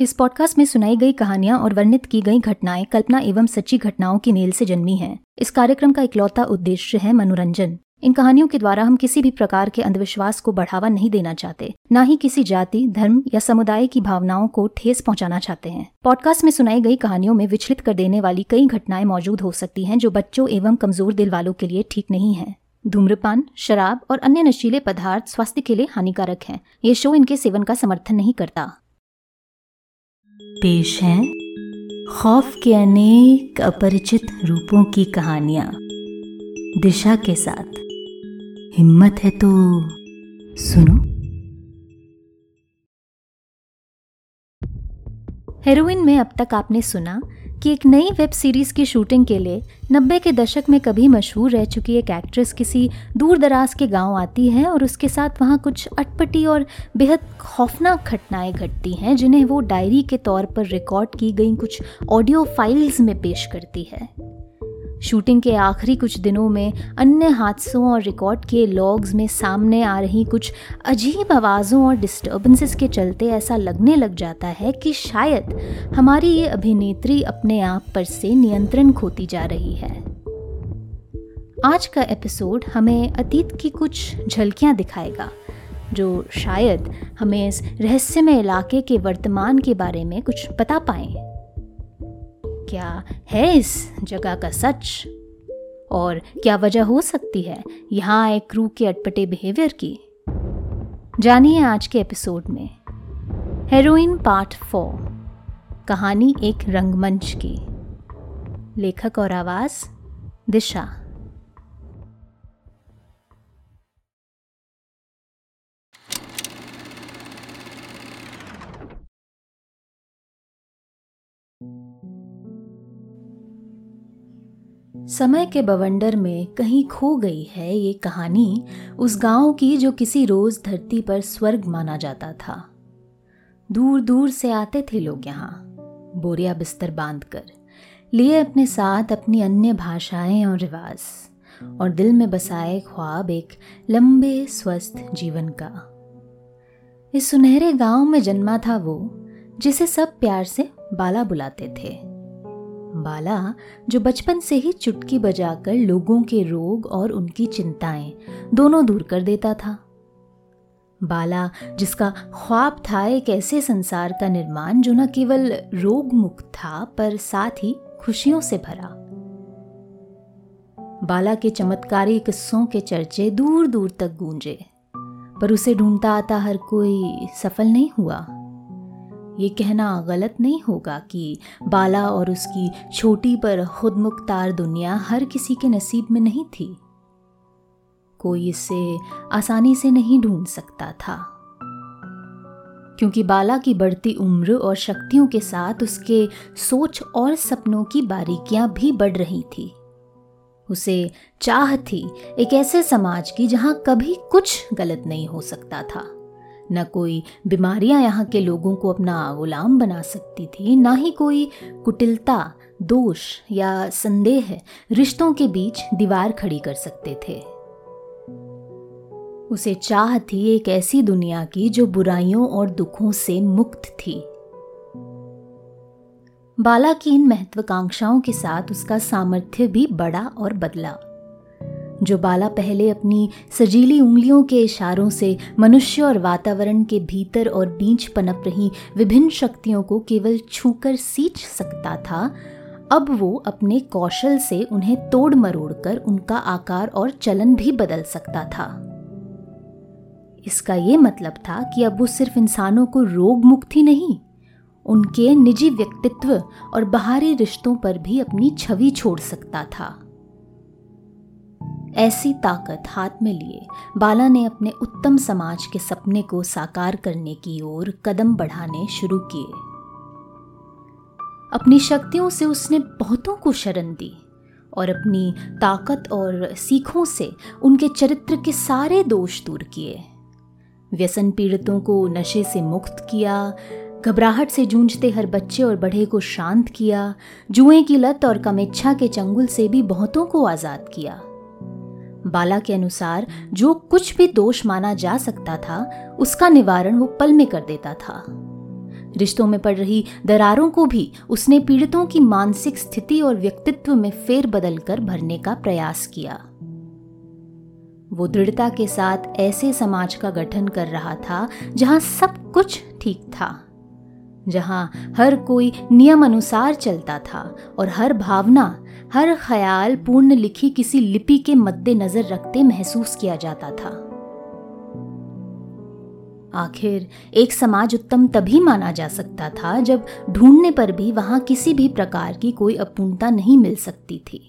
इस पॉडकास्ट में सुनाई गई कहानियाँ और वर्णित की गई घटनाएँ कल्पना एवं सच्ची घटनाओं की मेल से जन्मी हैं। इस कार्यक्रम का इकलौता उद्देश्य है मनोरंजन। इन कहानियों के द्वारा हम किसी भी प्रकार के अंधविश्वास को बढ़ावा नहीं देना चाहते, न ही किसी जाति, धर्म या समुदाय की भावनाओं को ठेस पहुंचाना चाहते हैं। पॉडकास्ट में सुनाई गई कहानियों में विचलित कर देने वाली कई घटनाएँ मौजूद हो सकती हैं जो बच्चों एवं कमज़ोर दिल वालों के लिए ठीक नहीं है। धूम्रपान, शराब और अन्य नशीले पदार्थ स्वास्थ्य के लिए हानिकारक हैं। ये शो इनके सेवन का समर्थन नहीं करता। पेश है खौफ के अनेक अपरिचित रूपों की कहानियाँ। दिशा के साथ। हिम्मत है तो सुनो। हेरोइन में अब तक आपने सुना कि एक नई वेब सीरीज़ की शूटिंग के लिए नब्बे के दशक में कभी मशहूर रह चुकी एक एक्ट्रेस किसी दूर दराज के गाँव आती है और उसके साथ वहाँ कुछ अटपटी और बेहद खौफनाक घटनाएँ घटती हैं, जिन्हें वो डायरी के तौर पर रिकॉर्ड की गई कुछ ऑडियो फाइल्स में पेश करती है। शूटिंग के आखिरी कुछ दिनों में अन्य हादसों और रिकॉर्ड किए लॉग्स में सामने आ रही कुछ अजीब आवाज़ों और डिस्टर्बेंसेस के चलते ऐसा लगने लग जाता है कि शायद हमारी ये अभिनेत्री अपने आप पर से नियंत्रण खोती जा रही है। आज का एपिसोड हमें अतीत की कुछ झलकियाँ दिखाएगा, जो शायद हमें इस रहस्यमय इलाके के वर्तमान के बारे में कुछ बता पाएँ। क्या है इस जगह का सच? और क्या वजह हो सकती है यहाँ आए क्रू के अटपटे बिहेवियर की? जानिए आज के एपिसोड में। हेरोइन पार्ट फोर कहानी एक रंगमंच की। लेखक और आवाज़ दिशा। समय के बवंडर में कहीं खो गई है ये कहानी उस गाँव की जो किसी रोज धरती पर स्वर्ग माना जाता था। दूर दूर से आते थे लोग यहाँ, बोरिया बिस्तर बांधकर, लिए अपने साथ अपनी अन्य भाषाएँ और रिवाज, और दिल में बसाए ख्वाब एक लंबे, स्वस्थ जीवन का। इस सुनहरे गाँव में जन्मा था वो, जिसे सब प्यार से बाला बुलाते थे। बाला, जो बचपन से ही चुटकी बजाकर लोगों के रोग और उनकी चिंताएँ दोनों दूर कर देता था। बाला, जिसका ख्वाब था एक ऐसे संसार का निर्माण जो न केवल रोग मुक्त था, पर साथ ही खुशियों से भरा। बाला के चमत्कारी किस्सों के चर्चे दूर दूर तक गूंजे, पर उसे ढूंढता आता हर कोई सफल नहीं हुआ। ये कहना गलत नहीं होगा कि बाला और उसकी छोटी पर खुद मुख्तार दुनिया हर किसी के नसीब में नहीं थी। कोई इसे आसानी से नहीं ढूंढ सकता था। क्योंकि बाला की बढ़ती उम्र और शक्तियों के साथ उसके सोच और सपनों की बारीकियाँ भी बढ़ रही थी। उसे चाह थी एक ऐसे समाज की जहाँ कभी कुछ गलत नहीं हो सकता था। न कोई बीमारियाँ यहाँ के लोगों को अपना गुलाम बना सकती थी, ना ही कोई कुटिलता, दोष या संदेह रिश्तों के बीच दीवार खड़ी कर सकते थे। उसे चाह थी एक ऐसी दुनिया की जो बुराइयों और दुखों से मुक्त थी। बाला की इन महत्वाकांक्षाओं के साथ उसका सामर्थ्य भी बड़ा और बदला। जो बाला पहले अपनी सजीली उंगलियों के इशारों से मनुष्य और वातावरण के भीतर और बीच पनप रही विभिन्न शक्तियों को केवल छूकर सींच सकता था, अब वो अपने कौशल से उन्हें तोड़ मरोड़ कर उनका आकार और चलन भी बदल सकता था। इसका ये मतलब था कि अब वो सिर्फ़ इंसानों को रोग मुक्त ही नहीं, उनके निजी व्यक्तित्व और बाहरी रिश्तों पर भी अपनी छवि छोड़ सकता था। ऐसी ताकत हाथ में लिए, बाला ने अपने उत्तम समाज के सपने को साकार करने की ओर कदम बढ़ाने शुरू किए। अपनी शक्तियों से उसने बहुतों को शरण दी और अपनी ताकत और सीखों से उनके चरित्र के सारे दोष दूर किए। व्यसन पीड़ितों को नशे से मुक्त किया, घबराहट से जूझते हर बच्चे और बड़े को शांत किया, जुए की लत और कमेच्छा के चंगुल से भी बहुतों को आज़ाद किया। बाला के अनुसार जो कुछ भी दोष माना जा सकता था, उसका निवारण वो पल में कर देता था। रिश्तों में पड़ रही दरारों को भी उसने पीड़ितों की मानसिक स्थिति और व्यक्तित्व में फेर बदल कर भरने का प्रयास किया। वो दृढ़ता के साथ ऐसे समाज का गठन कर रहा था, जहाँ सब कुछ ठीक था। जहाँ हर कोई नियम अनुसार चलता था और हर भावना, हर ख्याल पूर्ण लिखी किसी लिपि के मद्देनजर रखते महसूस किया जाता था। आखिर एक समाज उत्तम तभी माना जा सकता था जब ढूँढने पर भी वहाँ किसी भी प्रकार की कोई अपूर्णता नहीं मिल सकती थी।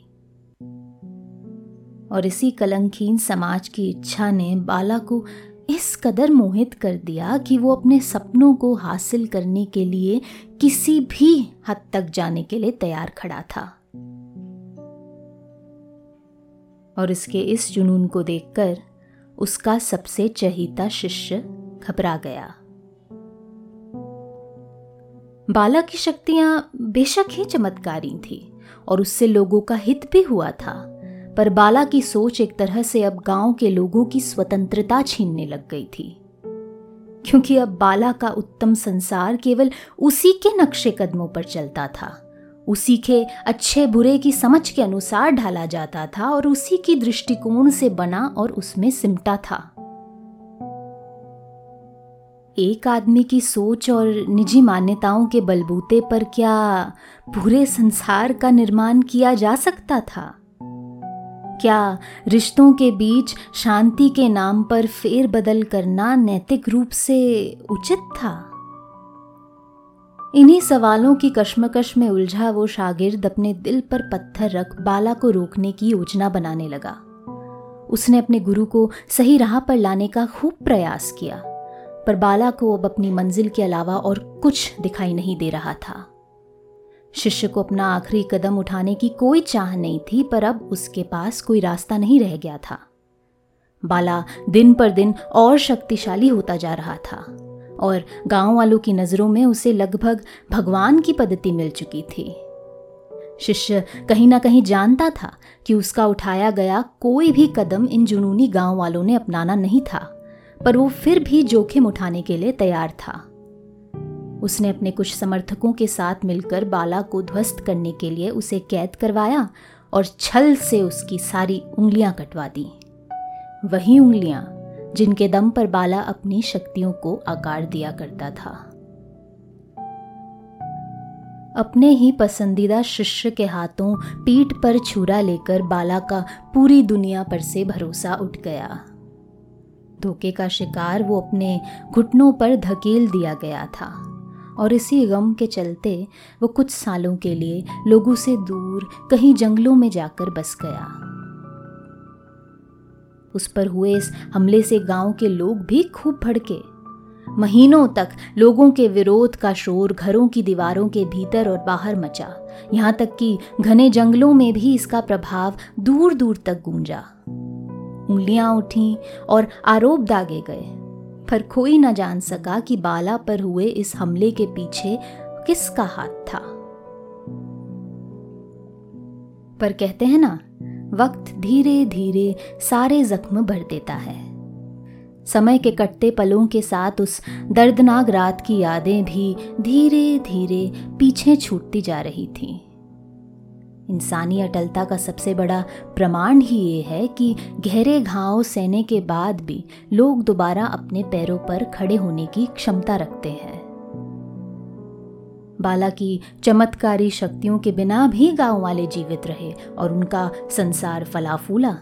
और इसी कलंकहीन समाज की इच्छा ने बाला को इस कदर मोहित कर दिया कि वो अपने सपनों को हासिल करने के लिए किसी भी हद तक जाने के लिए तैयार खड़ा था। और इसके इस जुनून को देखकर उसका सबसे चहीता शिष्य घबरा गया। बाला की शक्तियाँ बेशक ही चमत्कारी थी और उससे लोगों का हित भी हुआ था। पर बाला की सोच एक तरह से अब गाँव के लोगों की स्वतंत्रता छीनने लग गई थी। क्योंकि अब बाला का उत्तम संसार केवल उसी के नक्शे कदमों पर चलता था। उसी के अच्छे बुरे की समझ के अनुसार ढाला जाता था और उसी की दृष्टिकोण से बना और उसमें सिमटा था। एक आदमी की सोच और निजी मान्यताओं के बलबूते पर क्या पूरे संसार का निर्माण किया जा सकता था? क्या रिश्तों के बीच शांति के नाम पर फेर बदल करना नैतिक रूप से उचित था? इन्हीं सवालों की कश्मकश में उलझा वो शागिर्द अपने दिल पर पत्थर रख बाला को रोकने की योजना बनाने लगा। उसने अपने गुरु को सही राह पर लाने का खूब प्रयास किया, पर बाला को अब अपनी मंजिल के अलावा और कुछ दिखाई नहीं दे रहा था। शिष्य को अपना आखिरी कदम उठाने की कोई चाह नहीं थी, पर अब उसके पास कोई रास्ता नहीं रह गया था। बाला दिन पर दिन और शक्तिशाली होता जा रहा था, और गाँव वालों की नज़रों में उसे लगभग भगवान की पद्धति मिल चुकी थी। शिष्य कहीं ना कहीं जानता था कि उसका उठाया गया कोई भी कदम इन जुनूनी गाँव वालों ने अपनाना नहीं था, पर वो फिर भी जोखिम उठाने के लिए तैयार था। उसने अपने कुछ समर्थकों के साथ मिलकर बाला को ध्वस्त करने के लिए उसे कैद करवाया और छल से उसकी सारी उंगलियाँ कटवा दी। वही उंगलियाँ जिनके दम पर बाला अपनी शक्तियों को आकार दिया करता था। अपने ही पसंदीदा शिष्य के हाथों पीठ पर छुरा लेकर बाला का पूरी दुनिया पर से भरोसा उठ गया। धोखे का शिकार वो अपने घुटनों पर धकेल दिया गया था। और इसी गम के चलते वो कुछ सालों के लिए लोगों से दूर कहीं जंगलों में जाकर बस गया। उस पर हुए इस हमले से गाँव के लोग भी खूब भड़के। महीनों तक लोगों के विरोध का शोर घरों की दीवारों के भीतर और बाहर मचा। यहाँ तक कि घने जंगलों में भी इसका प्रभाव दूर दूर तक गूंजा। उंगलियाँ उठी और आरोप दागे गए। पर कोई न जान सका कि बाला पर हुए इस हमले के पीछे किसका हाथ था पर कहते हैं ना, वक्त धीरे धीरे सारे जख्म भर देता है समय के कटते पलों के साथ उस दर्दनाक रात की यादें भी धीरे धीरे पीछे छूटती जा रही थीं। इंसानी अटलता का सबसे बड़ा प्रमाण ही ये है कि गहरे घाव सहने के बाद भी लोग दोबारा अपने पैरों पर खड़े होने की क्षमता रखते हैं। बाला की चमत्कारी शक्तियों के बिना भी गाँव वाले जीवित रहे और उनका संसार फला फूला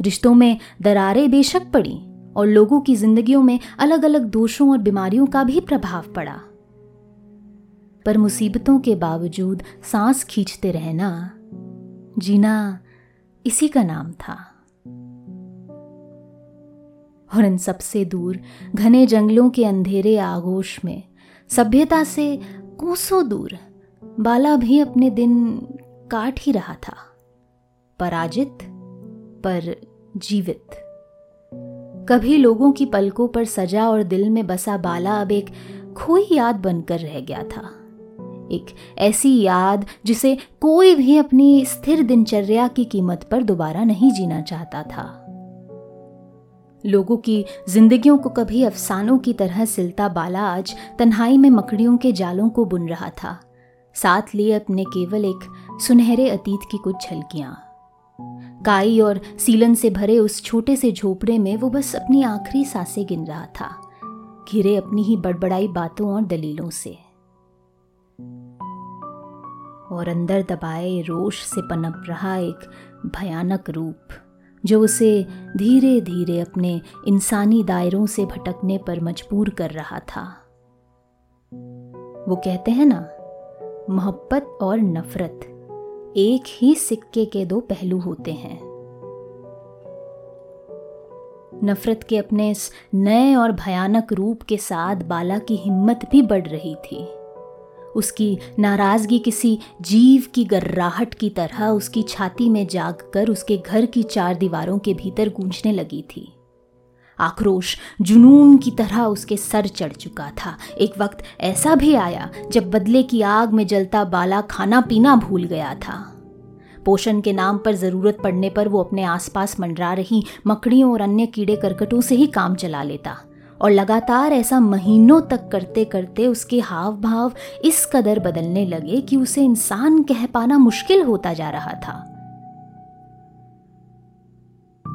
रिश्तों में दरारें बेशक पड़ी और लोगों की जिंदगियों में अलग अलग दोषों और बीमारियों का भी प्रभाव पड़ा। पर मुसीबतों के बावजूद सांस खींचते रहना। जीना इसी का नाम था। और इन सबसे दूर घने जंगलों के अंधेरे आगोश में, सभ्यता से कोसों दूर, बाला भी अपने दिन काट ही रहा था। पराजित, पर जीवित। कभी लोगों की पलकों पर सजा और दिल में बसा बाला अब एक खोई याद बनकर रह गया था। एक ऐसी याद जिसे कोई भी अपनी स्थिर दिनचर्या की कीमत पर दोबारा नहीं जीना चाहता था। लोगों की जिंदगियों को कभी अफसानों की तरह सिलता बाला आज तन्हाई में मकड़ियों के जालों को बुन रहा था। साथ लिए अपने केवल एक सुनहरे अतीत की कुछ झलकियाँ। काई और सीलन से भरे उस छोटे से झोपड़े में वो बस अपनी आखिरी साँसें गिन रहा था। घिरे अपनी ही बड़बड़ाई बातों और दलीलों से। और अंदर दबाए रोष से पनप रहा एक भयानक रूप, जो उसे धीरे धीरे अपने इंसानी दायरों से भटकने पर मजबूर कर रहा था। वो कहते हैं ना, मोहब्बत और नफरत एक ही सिक्के के दो पहलू होते हैं। नफरत के अपने इस नए और भयानक रूप के साथ बाला की हिम्मत भी बढ़ रही थी। उसकी नाराज़गी किसी जीव की गर्राहट की तरह उसकी छाती में जाग कर उसके घर की चार दीवारों के भीतर गूंजने लगी थी। आक्रोश जुनून की तरह उसके सर चढ़ चुका था। एक वक्त ऐसा भी आया जब बदले की आग में जलता बाला खाना पीना भूल गया था। पोषण के नाम पर ज़रूरत पड़ने पर वो अपने आसपास मंडरा रही, मकड़ियों और अन्य कीड़े करकटों से ही काम चला लेता। और लगातार ऐसा महीनों तक करते करते उसके हाव भाव इस कदर बदलने लगे कि उसे इंसान कह पाना मुश्किल होता जा रहा था।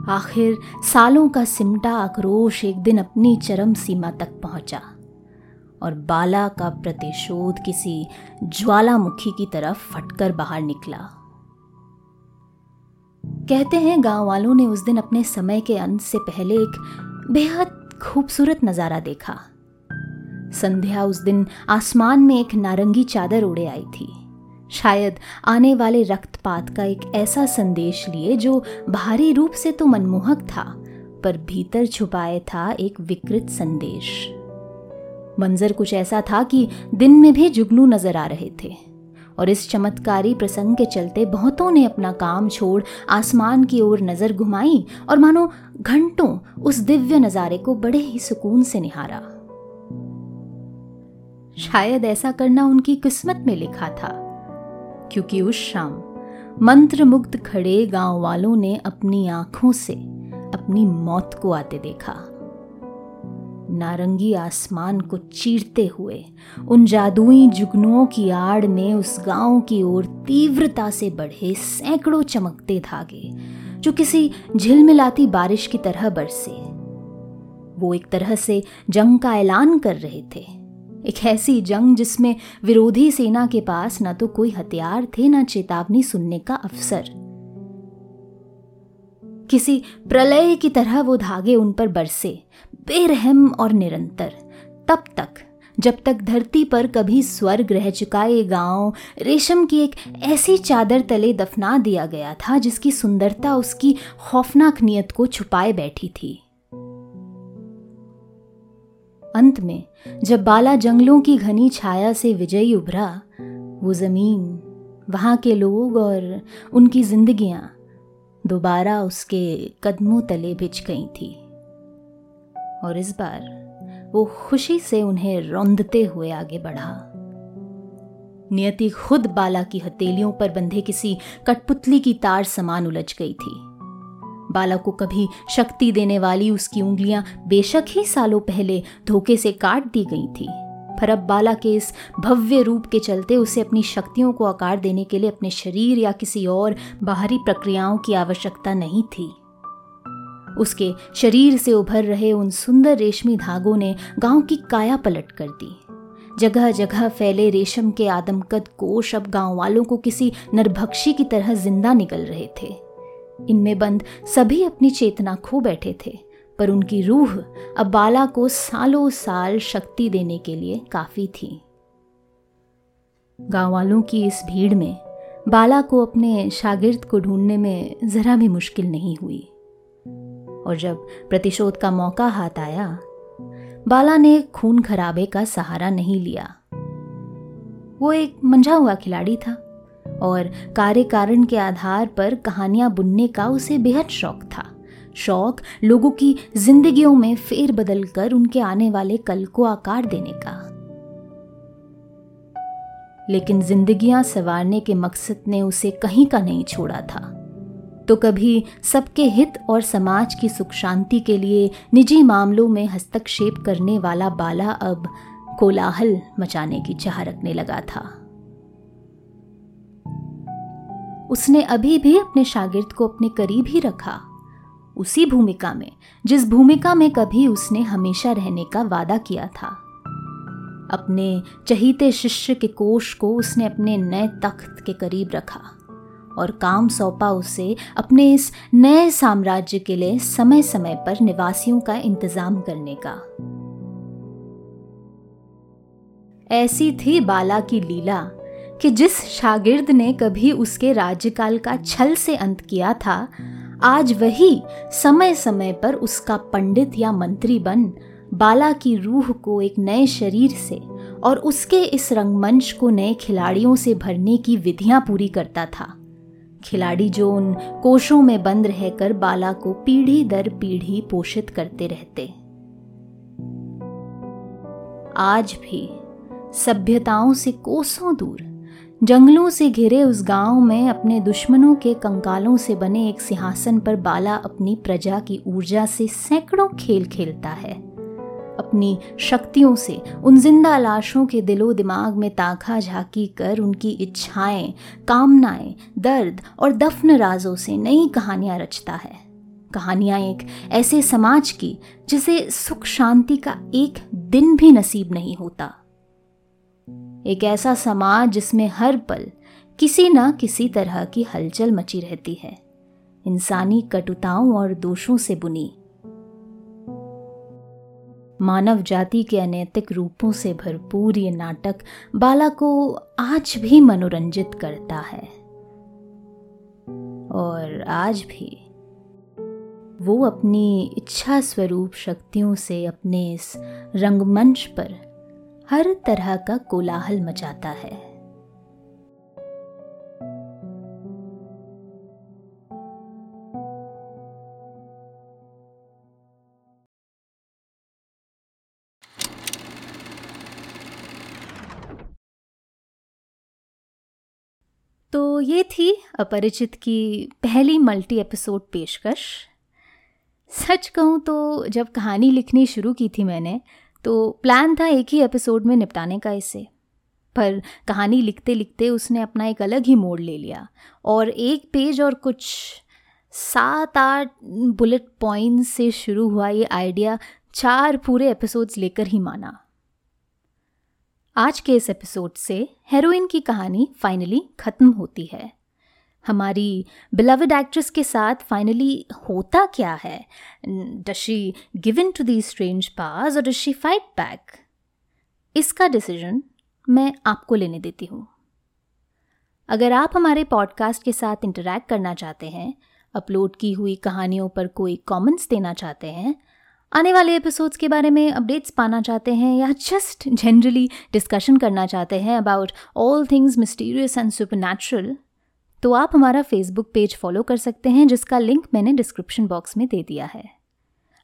आखिर सालों का सिमटा आक्रोश एक दिन अपनी चरम सीमा तक पहुँचा और बाला का प्रतिशोध किसी ज्वालामुखी की तरफ़ फटकर बाहर निकला। कहते हैं गाँव वालों ने उस दिन अपने समय के अंत से पहले एक बेहद खूबसूरत नज़ारा देखा। संध्या उस दिन आसमान में एक नारंगी चादर उड़े आई थी। शायद आने वाले रक्तपात का एक ऐसा संदेश लिए जो बाहरी रूप से तो मनमोहक था, पर भीतर छुपाए था एक विकृत संदेश। मंजर कुछ ऐसा था कि दिन में भी जुगनू नज़र आ रहे थे। और इस चमत्कारी प्रसंग के चलते बहुतों ने अपना काम छोड़ आसमान की ओर नज़र घुमाई और मानो घंटों उस दिव्य नजारे को बड़े ही सुकून से निहारा। शायद ऐसा करना उनकी किस्मत में लिखा था, क्योंकि उस शाम मंत्र मुग्ध खड़े गाँव वालों ने अपनी आँखों से अपनी मौत को आते देखा। नारंगी आसमान को चीरते हुए, उन जादुई जुगनुओं की आड़ में उस गाँव की ओर तीव्रता से बढ़े सैकड़ों चमकते धागे, जो किसी झिलमिलाती बारिश की तरह बरसे। वो एक तरह से जंग का ऐलान कर रहे थे। एक ऐसी जंग जिसमें विरोधी सेना के पास न तो कोई हथियार थे, न चेतावनी सुनने का अवसर। किसी प्रलय की तरह वो धागे उन पर बरसे बेरहम और निरंतर। तब तक, जब तक धरती पर कभी स्वर्ग रह चुका ये गाँव, रेशम की एक ऐसी चादर तले दफना दिया गया था, जिसकी सुंदरता उसकी खौफनाक नियत को छुपाए बैठी थी। अंत में, जब बाला जंगलों की घनी छाया से विजयी उभरा, वो ज़मीन, वहाँ के लोग और उनकी जिंदगियाँ दोबारा उसके कदमों तले भिज गई थी। और इस बार वो खुशी से उन्हें रौंदते हुए आगे बढ़ा। नियति खुद बाला की हथेलियों पर बंधे किसी कठपुतली की तार समान उलझ गई थी। बाला को कभी शक्ति देने वाली उसकी उंगलियाँ बेशक ही सालों पहले धोखे से काट दी गई थी, पर अब बाला के इस भव्य रूप के चलते उसे अपनी शक्तियों को आकार देने के लिए अपने शरीर या किसी और बाहरी प्रक्रियाओं की आवश्यकता नहीं थी। उसके शरीर से उभर रहे उन सुंदर रेशमी धागों ने गाँव की काया पलट कर दी। जगह जगह फैले रेशम के आदमकद कोश अब गाँव वालों को किसी नरभक्षी की तरह ज़िंदा निकल रहे थे। इनमें बंद सभी अपनी चेतना खो बैठे थे, पर उनकी रूह अब बाला को सालों साल शक्ति देने के लिए काफ़ी थी। गाँव वालों की इस भीड़ में बाला को अपने शागिर्द को ढूँढने में जरा भी मुश्किल नहीं हुई। और जब प्रतिशोध का मौका हाथ आया, बाला ने खून खराबे का सहारा नहीं लिया। वो एक मंझा हुआ खिलाड़ी था और कार्य कारण के आधार पर कहानियाँ बुनने का उसे बेहद शौक था। शौक लोगों की जिंदगियों में फेर बदल कर उनके आने वाले कल को आकार देने का। लेकिन जिंदगियाँ संवारने के मकसद ने उसे कहीं का नहीं छोड़ा था। तो कभी सबके हित और समाज की सुख शांति के लिए निजी मामलों में हस्तक्षेप करने वाला बाला अब कोलाहल मचाने की चाह रखने लगा था। उसने अभी भी अपने शागिर्द को अपने करीब ही रखा, उसी भूमिका में, जिस भूमिका में कभी उसने हमेशा रहने का वादा किया था। अपने चहीते शिष्य के कोष को उसने अपने नए तख्त के करीब रखा। और काम सौंपा उसे अपने इस नए साम्राज्य के लिए समय समय पर निवासियों का इंतज़ाम करने का। ऐसी थी बाला की लीला कि जिस शागिर्द ने कभी उसके राज्यकाल का छल से अंत किया था, आज वही समय समय पर उसका पंडित या मंत्री बन बाला की रूह को एक नए शरीर से और उसके इस रंगमंच को नए खिलाड़ियों से भरने की विधियाँ पूरी करता था। खिलाड़ी जो उन कोशों में बंद रहकर बाला को पीढ़ी दर पीढ़ी पोषित करते रहते। आज भी सभ्यताओं से कोसों दूर, जंगलों से घिरे उस गाँव में अपने दुश्मनों के कंकालों से बने एक सिंहासन पर बाला अपनी प्रजा की ऊर्जा से सैकड़ों खेल खेलता है। अपनी शक्तियों से, उन ज़िंदा लाशों के दिलो दिमाग में ताखा झाकी कर उनकी इच्छाएँ, कामनाएँ, दर्द और दफन राजों से नई कहानियाँ रचता है। कहानियाँ एक ऐसे समाज की, जिसे सुख शांति का एक दिन भी नसीब नहीं होता। एक ऐसा समाज जिसमें हर पल किसी न किसी तरह की हलचल मची रहती है। इंसानी कटुताओं और दोषों से बुनी मानव जाति के अनैतिक रूपों से भरपूर ये नाटक बाला को आज भी मनोरंजित करता है। और आज भी वो अपनी इच्छा स्वरूप शक्तियों से अपने इस रंगमंच पर हर तरह का कोलाहल मचाता है। तो ये थी अपरिचित की पहली मल्टी एपिसोड पेशकश। सच कहूँ तो जब कहानी लिखनी शुरू की थी मैंने तो प्लान था एक ही एपिसोड में निपटाने का इसे। पर कहानी लिखते लिखते उसने अपना एक अलग ही मोड़ ले लिया और एक पेज और कुछ सात आठ बुलेट पॉइंट से शुरू हुआ ये आइडिया चार पूरे एपिसोड्स लेकर ही माना। आज के इस एपिसोड से हेरोइन की कहानी फाइनली खत्म होती है। हमारी बिलवड एक्ट्रेस के साथ फाइनली होता क्या है? Duchy given to the strange pass और डशी फाइट बैक इसका डिसीज़न मैं आपको लेने देती हूँ। अगर आप हमारे पॉडकास्ट के साथ इंटरेक्ट करना चाहते हैं अपलोड की हुई कहानियों पर कोई कमेंट्स देना चाहते हैं आने वाले एपिसोड्स के बारे में अपडेट्स पाना चाहते हैं या जस्ट जनरली डिस्कशन करना चाहते हैं about all things mysterious and super तो आप हमारा फेसबुक पेज फॉलो कर सकते हैं, जिसका लिंक मैंने डिस्क्रिप्शन बॉक्स में दे दिया है।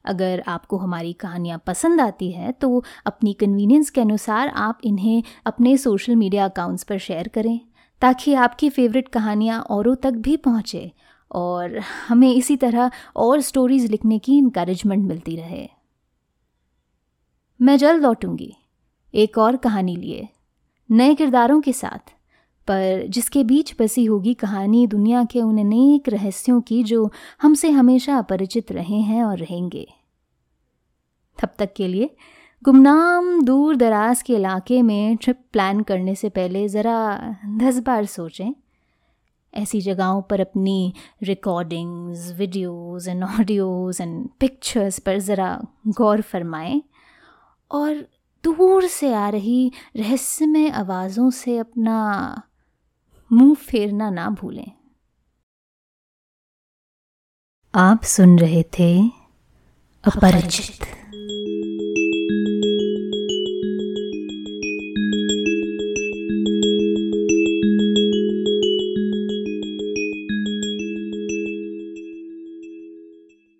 अगर आपको हमारी कहानियाँ पसंद आती है तो अपनी कन्वीनियंस के अनुसार आप इन्हें अपने सोशल मीडिया अकाउंट्स पर शेयर करें, ताकि आपकी फेवरेट कहानियाँ औरों तक भी पहुँचे और हमें इसी तरह और स्टोरीज लिखने की इंकरेजमेंट मिलती रहे। मैं जल्द लौटूँगी, एक और कहानी लिए, नए किरदारों के साथ, पर जिसके बीच बसी होगी कहानी दुनिया के उन अनेक रहस्यों की जो हमसे हमेशा अपरिचित रहे हैं और रहेंगे। तब तक के लिए गुमनाम दूर दराज के इलाके में ट्रिप प्लान करने से पहले ज़रा दस बार सोचें। ऐसी जगहों पर अपनी recordings videos and audios and pictures पर ज़रा गौर फरमाएँ और दूर से आ रही रहस्यमय आवाज़ों से अपना मुँह फेरना ना भूलें। आप सुन रहे थे अपरिचित।